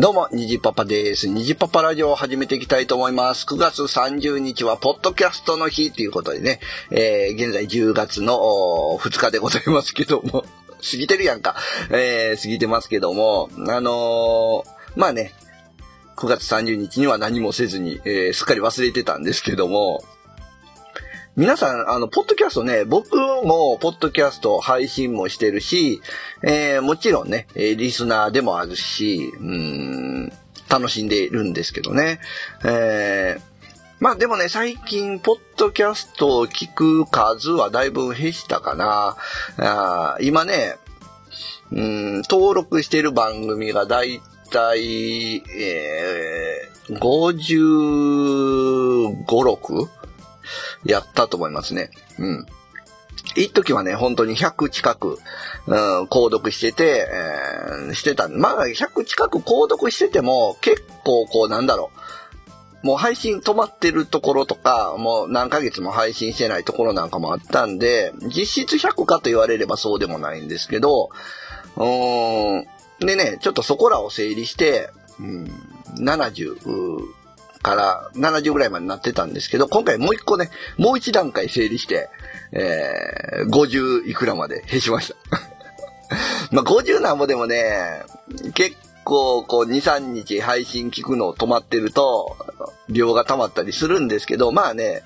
どうも、にじパパです。にじパパラジオを始めていきたいと思います。9月30日は、ポッドキャストの日ということでね、えー、現在10月の2日でございますけども、過ぎてるやんか。えー、過ぎてますけども、あのー、まあね、9月30日には何もせずに、えー、すっかり忘れてたんですけども、皆さん、あの、ポッドキャストね、僕も、ポッドキャスト配信もしてるし、えー、もちろんね、リスナーでもあるし、うん、楽しんでいるんですけどね。えー、まあでもね、最近、ポッドキャストを聞く数はだいぶ減したかな。あ今ね、うん、登録してる番組がだいたい、えー、55、6? やったと思いますね。うん。一時はね、本当に100近く、うん、購読してて、えー、してた。まあ、100近く購読してても、結構こう、なんだろう。もう配信止まってるところとか、もう何ヶ月も配信してないところなんかもあったんで、実質100かと言われればそうでもないんですけど、うーん。でね、ちょっとそこらを整理して、うん、70、から70ぐらいまでなってたんですけど、今回もう一個ね、もう一段階整理して、えー、50いくらまで減しました。まあ、50なんぼでもね、結構こう2、3日配信聞くのを止まってると、量が溜まったりするんですけど、まあね、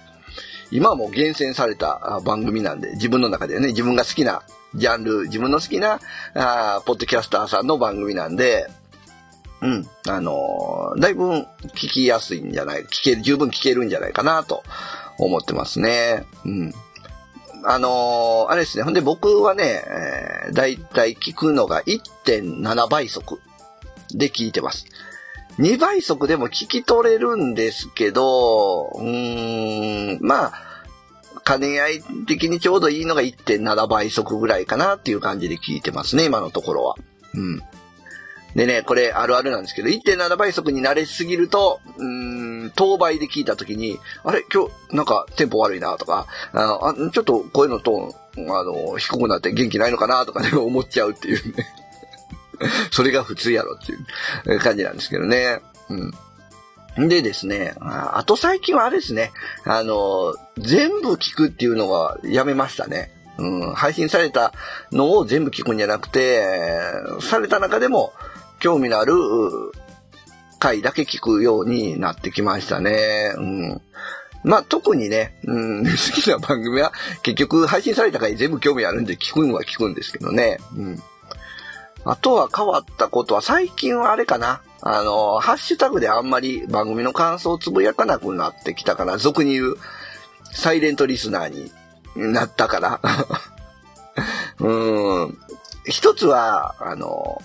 今はもう厳選された番組なんで、自分の中でね、自分が好きなジャンル、自分の好きな、あポッドキャスターさんの番組なんで、うん。あのー、だいぶ聞きやすいんじゃない、聞ける、十分聞けるんじゃないかなと思ってますね。うん。あのー、あれですね。ほんで僕はね、えー、だいたい聞くのが1.7倍速で聞いてます。2倍速でも聞き取れるんですけど、うーん、まあ、兼ね合い的にちょうどいいのが1.7倍速ぐらいかなっていう感じで聞いてますね、今のところは。うん。でね、これあるあるなんですけど、1.7倍速に慣れすぎると、うん、当倍で聞いた時に、あれ？今日なんかテンポ悪いなとか、あちょっと声のトーン、あの、低くなって元気ないのかなとかね、思っちゃうっていうね。それが普通やろっていう感じなんですけどね。うん。でですね、あと最近はあれですね、あの、全部聞くっていうのがやめましたね。うん、配信されたのを全部聞くんじゃなくて、された中でも、興味のある回だけ聞くようになってきましたね。うん。まあ、特にね、うん、好きな番組は結局配信された回全部興味あるんで聞くんは聞くんですけどね。うん。あとは変わったことは最近はあれかな。あの、ハッシュタグであんまり番組の感想をつぶやかなくなってきたかな。俗に言うサイレントリスナーになったから。うん。一つは、あの、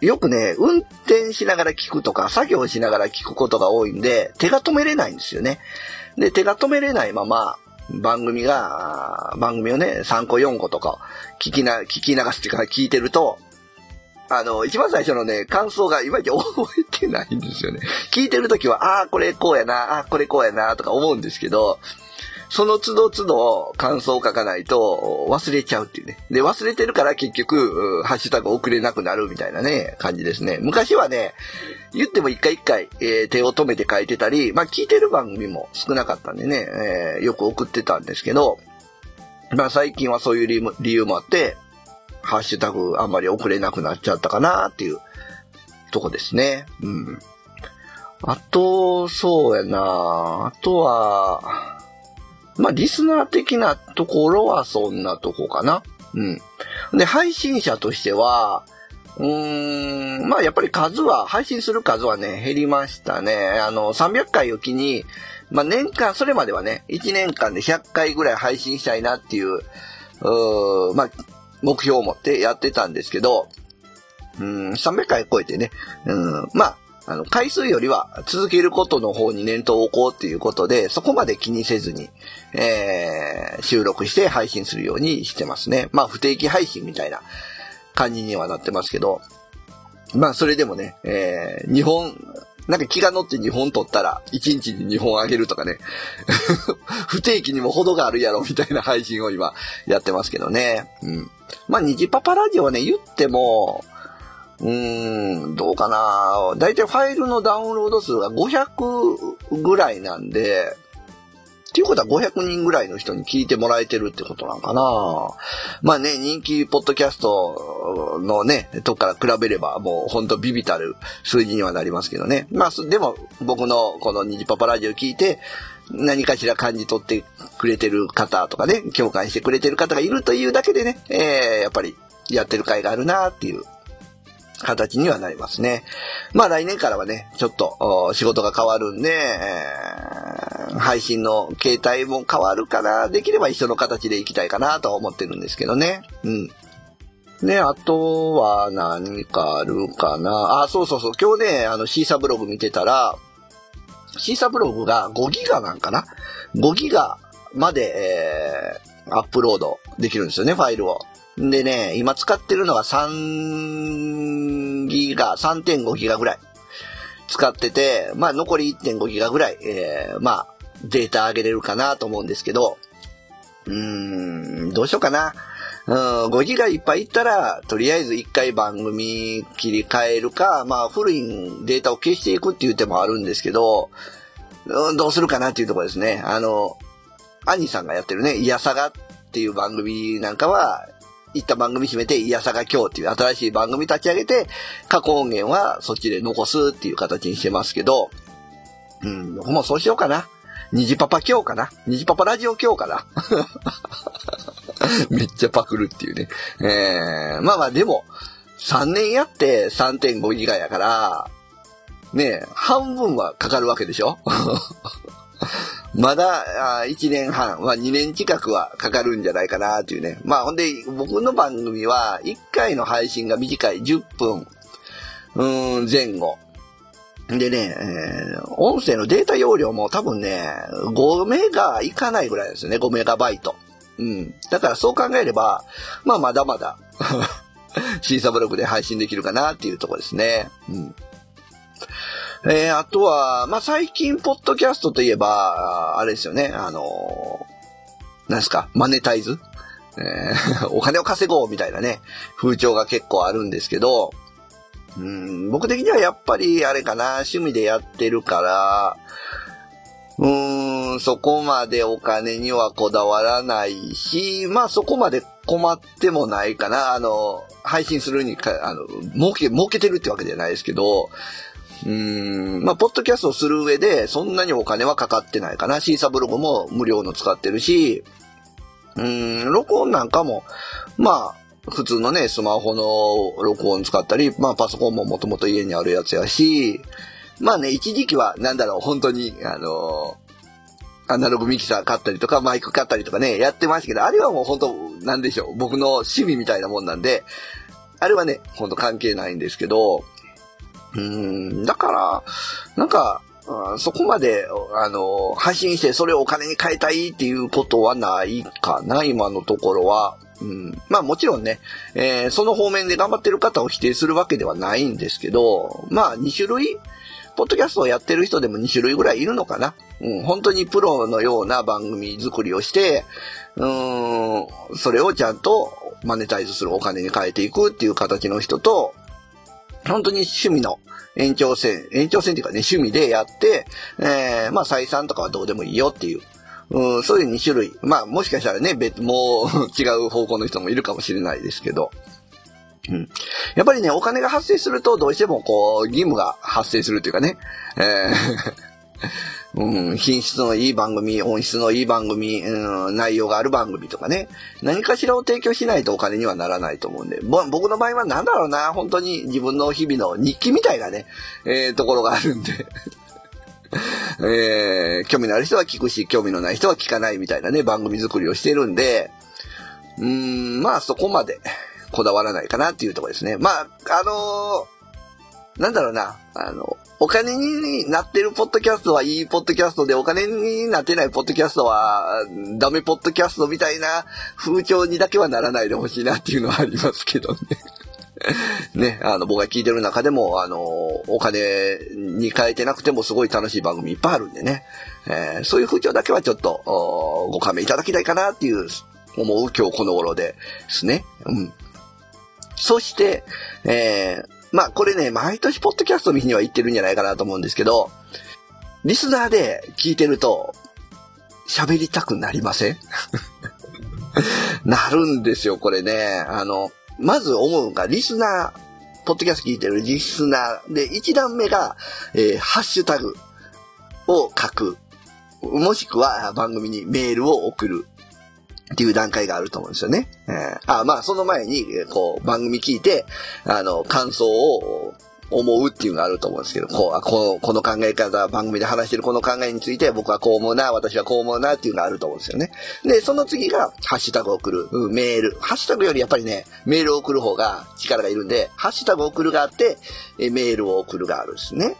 よくね、運転しながら聞くとか、作業しながら聞くことが多いんで、手が止めれないんですよね。で、手が止めれないまま、番組が、番組をね、3個4個とか、聞きな、聞き流すっていうか、聞いてると、あの、一番最初のね、感想がいまいち 覚えてないんですよね。聞いてるときは、ああ、これこうやな、ああ、これこうやな、とか思うんですけど、その都度都度感想を書かないと忘れちゃうっていうね。で、忘れてるから結局、ハッシュタグ送れなくなるみたいなね、感じですね。昔はね、言っても一回一回、えー、手を止めて書いてたり、まあ聞いてる番組も少なかったんでね、えー、よく送ってたんですけど、まあ最近はそういう理由もあって、ハッシュタグあんまり送れなくなっちゃったかなっていうとこですね。うん。あと、そうやなあとは、まあ、リスナー的なところはそんなとこかな。うん。で、配信者としては、うーん、まあやっぱり数は、配信する数はね、減りましたね。あの、300回を機に、まあ年間、それまではね、1年間で100回ぐらい配信したいなっていう、うーまあ、目標を持ってやってたんですけど、うん、300回超えてね、うん、まあ、あの、回数よりは続けることの方に念頭を置こうっていうことで、そこまで気にせずに、えー、収録して配信するようにしてますね。まあ、不定期配信みたいな感じにはなってますけど、まあ、それでもね、えー、日本、なんか気が乗って2本取ったら、1日に2本あげるとかね。不定期にも程があるやろ、みたいな配信を今やってますけどね。うん。まあ、虹パパラジオはね、言っても、うーん、どうかな。だいたいファイルのダウンロード数が500ぐらいなんで、っていうことは500人ぐらいの人に聞いてもらえてるってことなんかなまあね、人気ポッドキャストのね、とこから比べればもうほんとビビたる数字にはなりますけどね。まあ、でも僕のこのニジパパラジオ聞いて、何かしら感じ取ってくれてる方とかね、共感してくれてる方がいるというだけでね、えー、やっぱりやってる会があるなっていう形にはなりますね。まあ来年からはね、ちょっと仕事が変わるんで、えー、配信の形態も変わるかな。できれば一緒の形でいきたいかなと思ってるんですけどね。うん。ね、あとは何かあるかな。あ、そうそうそう。今日ね、あの、シーサブログ見てたら、Seesaa ブログが5ギガなんかな ?5 ギガまで、えー、アップロードできるんですよね、ファイルを。でね、今使ってるのが3ギガ、3.5ギガぐらい使ってて、まあ残り1.5ギガぐらい、えー、まあデータ上げれるかなと思うんですけど、うーん、どうしようかな。うん、5ギガいっぱいいったら、とりあえず1回番組切り替えるか、まあ古いデータを消していくっていう手もあるんですけど、うん、どうするかなっていうところですね。あの、アニさんがやってるね、イヤサガっていう番組なんかは、行った番組閉めて、いやさが今日っていう新しい番組立ち上げて、過去音源はそっちで残すっていう形にしてますけど、うん、僕もそうしようかな。虹パパ今日かな虹パパラジオ今日かな めっちゃパクるっていうね。えー、まあまあでも、3年やって3.5ギガやから、ね半分はかかるわけでしょ？まだ、1年半、まあ2年近くはかかるんじゃないかなっていうね。まあほんで、僕の番組は1回の配信が短い10分、うん、前後。でね、えー、音声のデータ容量も多分ね、5メガいかないぐらいですね、5メガバイト。うん。だからそう考えれば、まあまだまだ シーサブログで配信できるかなっていうとこですね。うん。えー、あとは、まあ、最近、ポッドキャストといえば、あれですよね、あのー、なんですか、マネタイズ？えー、お金を稼ごうみたいなね、風潮が結構あるんですけど、うん、僕的にはやっぱりあれかな、趣味でやってるから、うーん、そこまでお金にはこだわらないし、まあそこまで困ってもないかな。あの、配信するにか、あの、儲け、儲けてるってわけじゃないですけど、うん、まあ、ポッドキャストをする上で、そんなにお金はかかってないかな。シーサブログも無料の使ってるし、うん、録音なんかも、まあ、普通のね、スマホの録音使ったり、まあ、パソコンももともと家にあるやつやし、まあね、一時期は、なんだろう、本当に、あのアナログミキサー買ったりとか、マイク買ったりとかね、やってましたけど、あれはもう本当、なんでしょう、僕の趣味みたいなもんなんで、あれはね、ほんと関係ないんですけど、うん、だから、なんか、そこまで、あの、配信してそれをお金に変えたいっていうことはないかな、今のところは。うん、まあもちろんね、えー、その方面で頑張ってる方を否定するわけではないんですけど、まあ2種類、ポッドキャストをやってる人でも2種類ぐらいいるのかな。うん、本当にプロのような番組作りをして、うん、それをちゃんとマネタイズするお金に変えていくっていう形の人と、本当に趣味の延長線、延長線っていうかね、趣味でやって、えー、まあ採算とかはどうでもいいよっていう。うん、そういう2種類。まあもしかしたらね、別、もう違う方向の人もいるかもしれないですけど。うん。やっぱりね、お金が発生するとどうしてもこう、義務が発生するというかね。えーうん、品質のいい番組、音質のいい番組、うん、内容がある番組とかね、何かしらを提供しないとお金にはならないと思うんで、僕の場合は何だろうな、本当に自分の日々の日記みたいなね、えー、ところがあるんで。えー、興味のある人は聞くし、興味のない人は聞かないみたいなね、番組作りをしてるんで、うん、まあそこまでこだわらないかなっていうところですね。まあ、あのー、なんだろうな、あの、お金になってるポッドキャストはいいポッドキャストで、お金になってないポッドキャストはダメポッドキャストみたいな風潮にだけはならないでほしいなっていうのはありますけどね ね、あの、僕が聞いてる中でも、あの、お金に変えてなくてもすごい楽しい番組いっぱいあるんでね、えー、そういう風潮だけはちょっと、ご勘弁いただきたいかなっていう思う今日この頃ですね。うん。そして、えー、まあこれね、毎年ポッドキャストの日には言ってるんじゃないかなと思うんですけど、リスナーで聞いてると、喋りたくなりません？なるんですよ、これね。あの、まず思うのが、リスナー、ポッドキャスト聞いてるリスナーで、一段目が、えー、ハッシュタグを書く。もしくは番組にメールを送る。っていう段階があると思うんですよね。えー、あまあ、その前に、こう、番組聞いて、あの、感想を思うっていうのがあると思うんですけど、こう、この、この考え方、番組で話してるこの考えについて、僕はこう思うな、私はこう思うなっていうのがあると思うんですよね。で、その次が、ハッシュタグを送る、うん、メール。ハッシュタグよりやっぱりね、メールを送る方が力がいるんで、ハッシュタグを送るがあって、えメールを送るがあるんですね。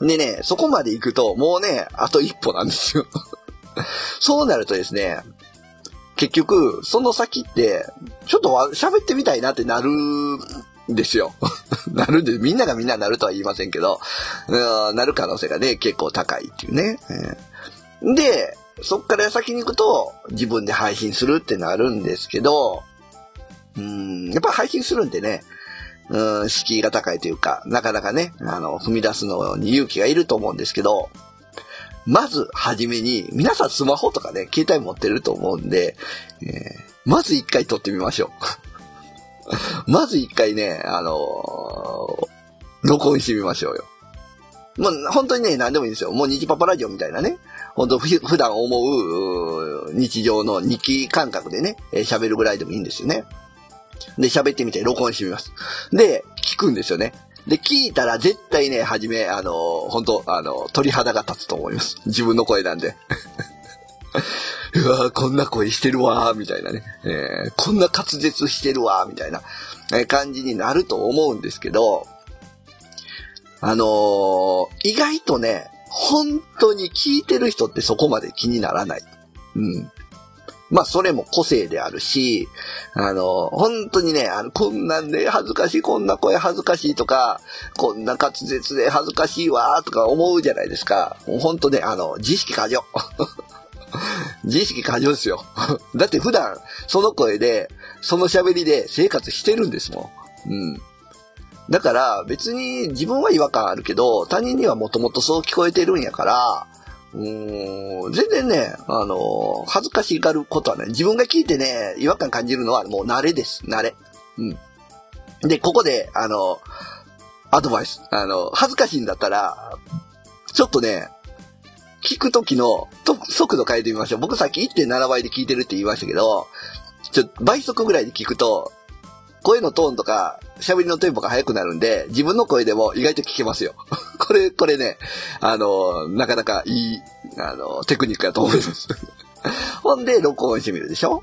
うん。でね、そこまで行くと、もうね、あと一歩なんですよ。そうなるとですね、結局、その先って、ちょっと喋ってみたいなってなるんですよ。なるんで、みんながみんななるとは言いませんけど、なる可能性がね、結構高いっていうね。で、そっから先に行くと、自分で配信するってなるんですけど、うん、やっぱ配信するんでね、うん、敷居が高いというか、なかなかね、あの、踏み出すのに勇気がいると思うんですけど、まず、はじめに、皆さんスマホとかね、携帯持ってると思うんで、えー、まず一回撮ってみましょう。まず一回ね、あのー、録音してみましょうよ。もう本当にね、何でもいいんですよ。もう日パパラジオみたいなね。本当普段思う日常の日記感覚でね、喋るぐらいでもいいんですよね。で、喋ってみて録音してみます。で、聞くんですよね。で、聞いたら絶対ね、はじめ、あの本当あの鳥肌が立つと思います。自分の声なんで。うわこんな声してるわみたいなね、えー、こんな滑舌してるわみたいな、え感じになると思うんですけど、あの、意外とね、本当に聞いてる人ってそこまで気にならない。うん。まあ、それも個性であるし、あの、本当にね、あの、こんなんで恥ずかしい、こんな声恥ずかしいとか、こんな滑舌で恥ずかしいわ、とか思うじゃないですか。もう本当ね、あの、自意識過剰。自意識過剰ですよ。だって普段、その声で、その喋りで生活してるんですもん。うん。だから別に自分は違和感あるけど、他人にはもともとそう聞こえてるんやから、全然ね、あの、恥ずかしがることはね、自分が聞いてね、違和感感じるのはもう慣れです。慣れ。うん。で、ここで、あの、アドバイス。あの、恥ずかしいんだったら、ちょっとね、聞くときの速度変えてみましょう。僕さっき1.7倍で聞いてるって言いましたけど、ちょ、倍速ぐらいで聞くと、声のトーンとか、喋りのテンポが速くなるんで、自分の声でも意外と聞けますよ。これ、これね、あの、なかなかいい、あの、テクニックだと思います。ほんで、録音してみるでしょ？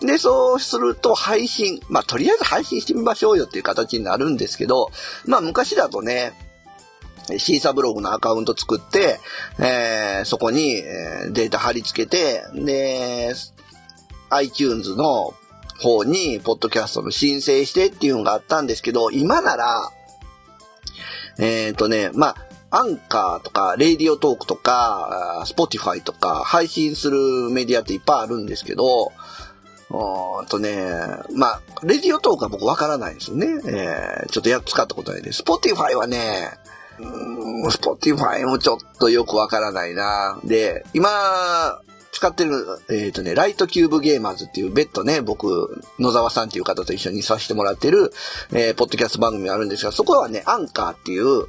で、そうすると配信。まあ、とりあえず配信してみましょうよっていう形になるんですけど、まあ、昔だとね、シーサブログのアカウント作って、えー、そこに、データ貼り付けて、で、iTunes の方に、ポッドキャストの申請してっていうのがあったんですけど、今なら、えっ、ー、とね、まあ、アンカーとか、 Radiotalk とか、 Spotify とか、配信するメディアっていっぱいあるんですけど、うんとね、まあ、 Radiotalk は僕わからないですよね。えー、ちょっとや使ったことないです。 Spotify はね、うん、 Spotify もちょっとよくわからないな。で、今、使ってる、えっ、ー、とね、ライトキューブゲーマーズっていう別途ね、僕、野沢さんっていう方と一緒にさせてもらってる、えー、ポッドキャスト番組があるんですが、そこはね、アンカーっていう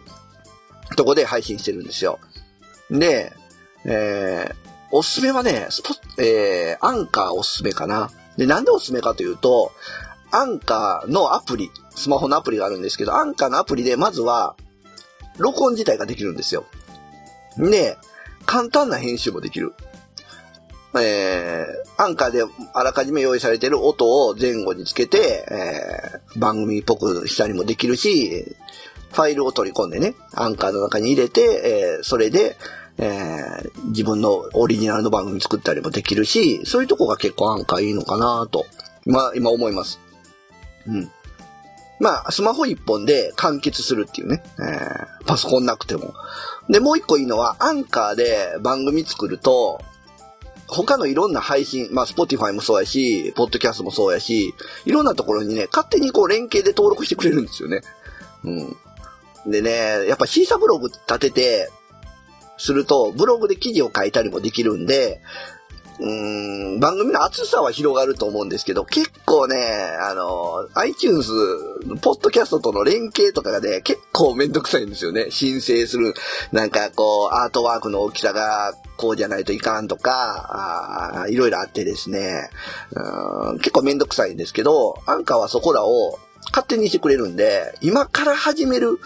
とこで配信してるんですよ。で、えー、おすすめはね、スポえー、アンカーおすすめかな。で、なんでおすすめかというと、アンカーのアプリ、スマホのアプリがあるんですけど、アンカーのアプリでまずは、録音自体ができるんですよ。で、簡単な編集もできる。えー、アンカーであらかじめ用意されてる音を前後につけて、えー、番組っぽくしたりもできるし、ファイルを取り込んでね、アンカーの中に入れて、えー、それで、えー、自分のオリジナルの番組作ったりもできるし、そういうとこが結構アンカーいいのかなと、まあ、今思います。うん。まあ、スマホ一本で完結するっていうね。えー、パソコンなくても。で、もう一個いいのは、アンカーで番組作ると、他のいろんな配信、まあ、スポティファイもそうやし、ポッドキャストもそうやし、いろんなところにね、勝手にこう連携で登録してくれるんですよね。うん。でね、やっぱシーサブログ立てて、すると、ブログで記事を書いたりもできるんで、うん、番組の厚さは広がると思うんですけど、結構ね、あの、iTunes、ポッドキャストとの連携とかがね、結構めんどくさいんですよね。申請する、なんかこう、アートワークの大きさがこうじゃないといかんとか、いろいろあってですね、うん結構めんどくさいんですけど、アンカーはそこらを勝手にしてくれるんで、今から始める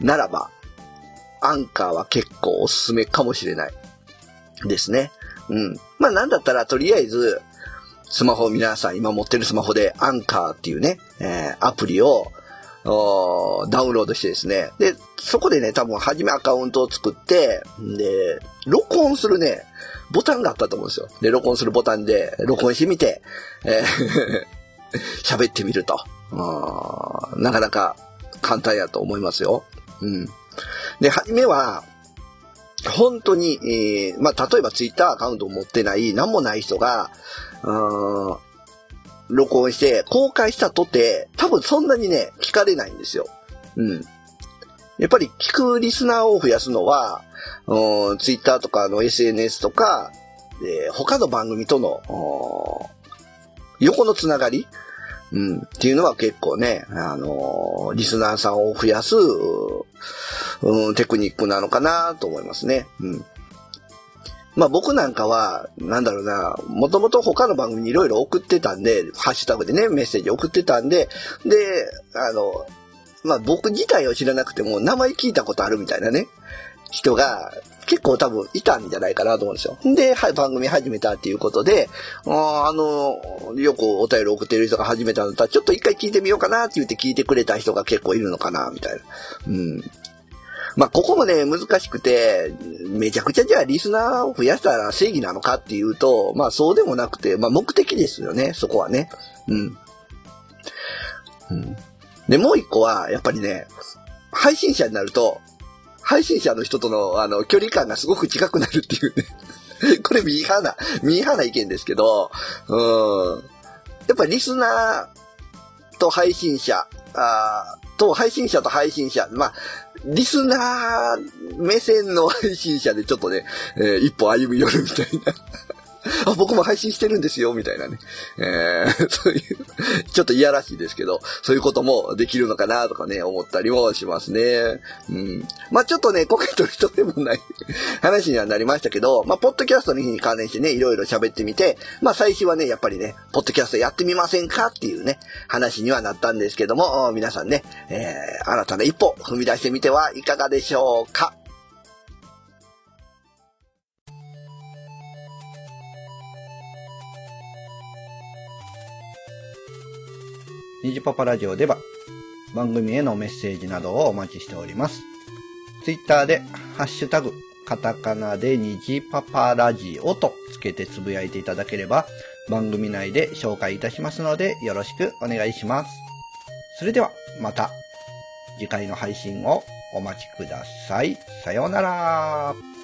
ならば、アンカーは結構おすすめかもしれないですね。うん。まあなんだったらとりあえず、スマホ皆さん今持ってるスマホでアンカーっていうね、えー、アプリをダウンロードしてですね。で、そこでね、多分初めアカウントを作って、で、録音するね、ボタンがあったと思うんですよ。で、録音するボタンで録音してみて、えー 喋ってみると。なかなか簡単やと思いますよ。うん。で、初めは、本当に、えー、まあ、例えばツイッターアカウントを持ってない、何もない人が、うん、録音して公開したとて、多分そんなにね、聞かれないんですよ。うん。やっぱり聞くリスナーを増やすのは、うん、ツイッターとかの SNS とか、えー、他の番組との、横のつながりうん、っていうのは結構ね、あのー、リスナーさんを増やす、うん、テクニックなのかなと思いますね。うん。まあ僕なんかは、なんだろうな、もともと他の番組にいろいろ送ってたんで、ハッシュタグでね、メッセージ送ってたんで、で、あの、まあ僕自体を知らなくても名前聞いたことあるみたいなね、人が結構多分いたんじゃないかなと思うんですよ。で、はい、番組始めたっていうことで、ああの、よくお便り送ってる人が始めたんだったら、ちょっと一回聞いてみようかなって言って聞いてくれた人が結構いるのかな、みたいな。うん。まあ、ここもね、難しくて、めちゃくちゃじゃあリスナーを増やしたら正義なのかっていうと、まあそうでもなくて、まあ目的ですよね、そこはね。うん。うん。で、もう一個は、やっぱりね、配信者になると、配信者の人との、あの、距離感がすごく近くなるっていうね。これミーハーな、ミーハーな意見ですけど、うん。やっぱリスナーと配信者、あと配信者と配信者、まあ、リスナー目線の配信者でちょっとね、えー、一歩歩み寄るみたいなあ、僕も配信してるんですよ、みたいなね。えー、そういう、ちょっといやらしいですけど、そういうこともできるのかなとかね、思ったりもしますね。うん。まあちょっとね、コケと人でもない 話にはなりましたけど、まあポッドキャストの日に関連してね、いろいろ喋ってみて、まあ最初はね、やっぱりね、ポッドキャストやってみませんかっていうね、話にはなったんですけども、皆さんね、えー、新たな一歩踏み出してみてはいかがでしょうか。ニジパパラジオでは番組へのメッセージなどをお待ちしております。ツイッターでハッシュタグ、カタカナでニジパパラジオとつけてつぶやいていただければ番組内で紹介いたしますのでよろしくお願いします。それではまた次回の配信をお待ちください。さようなら。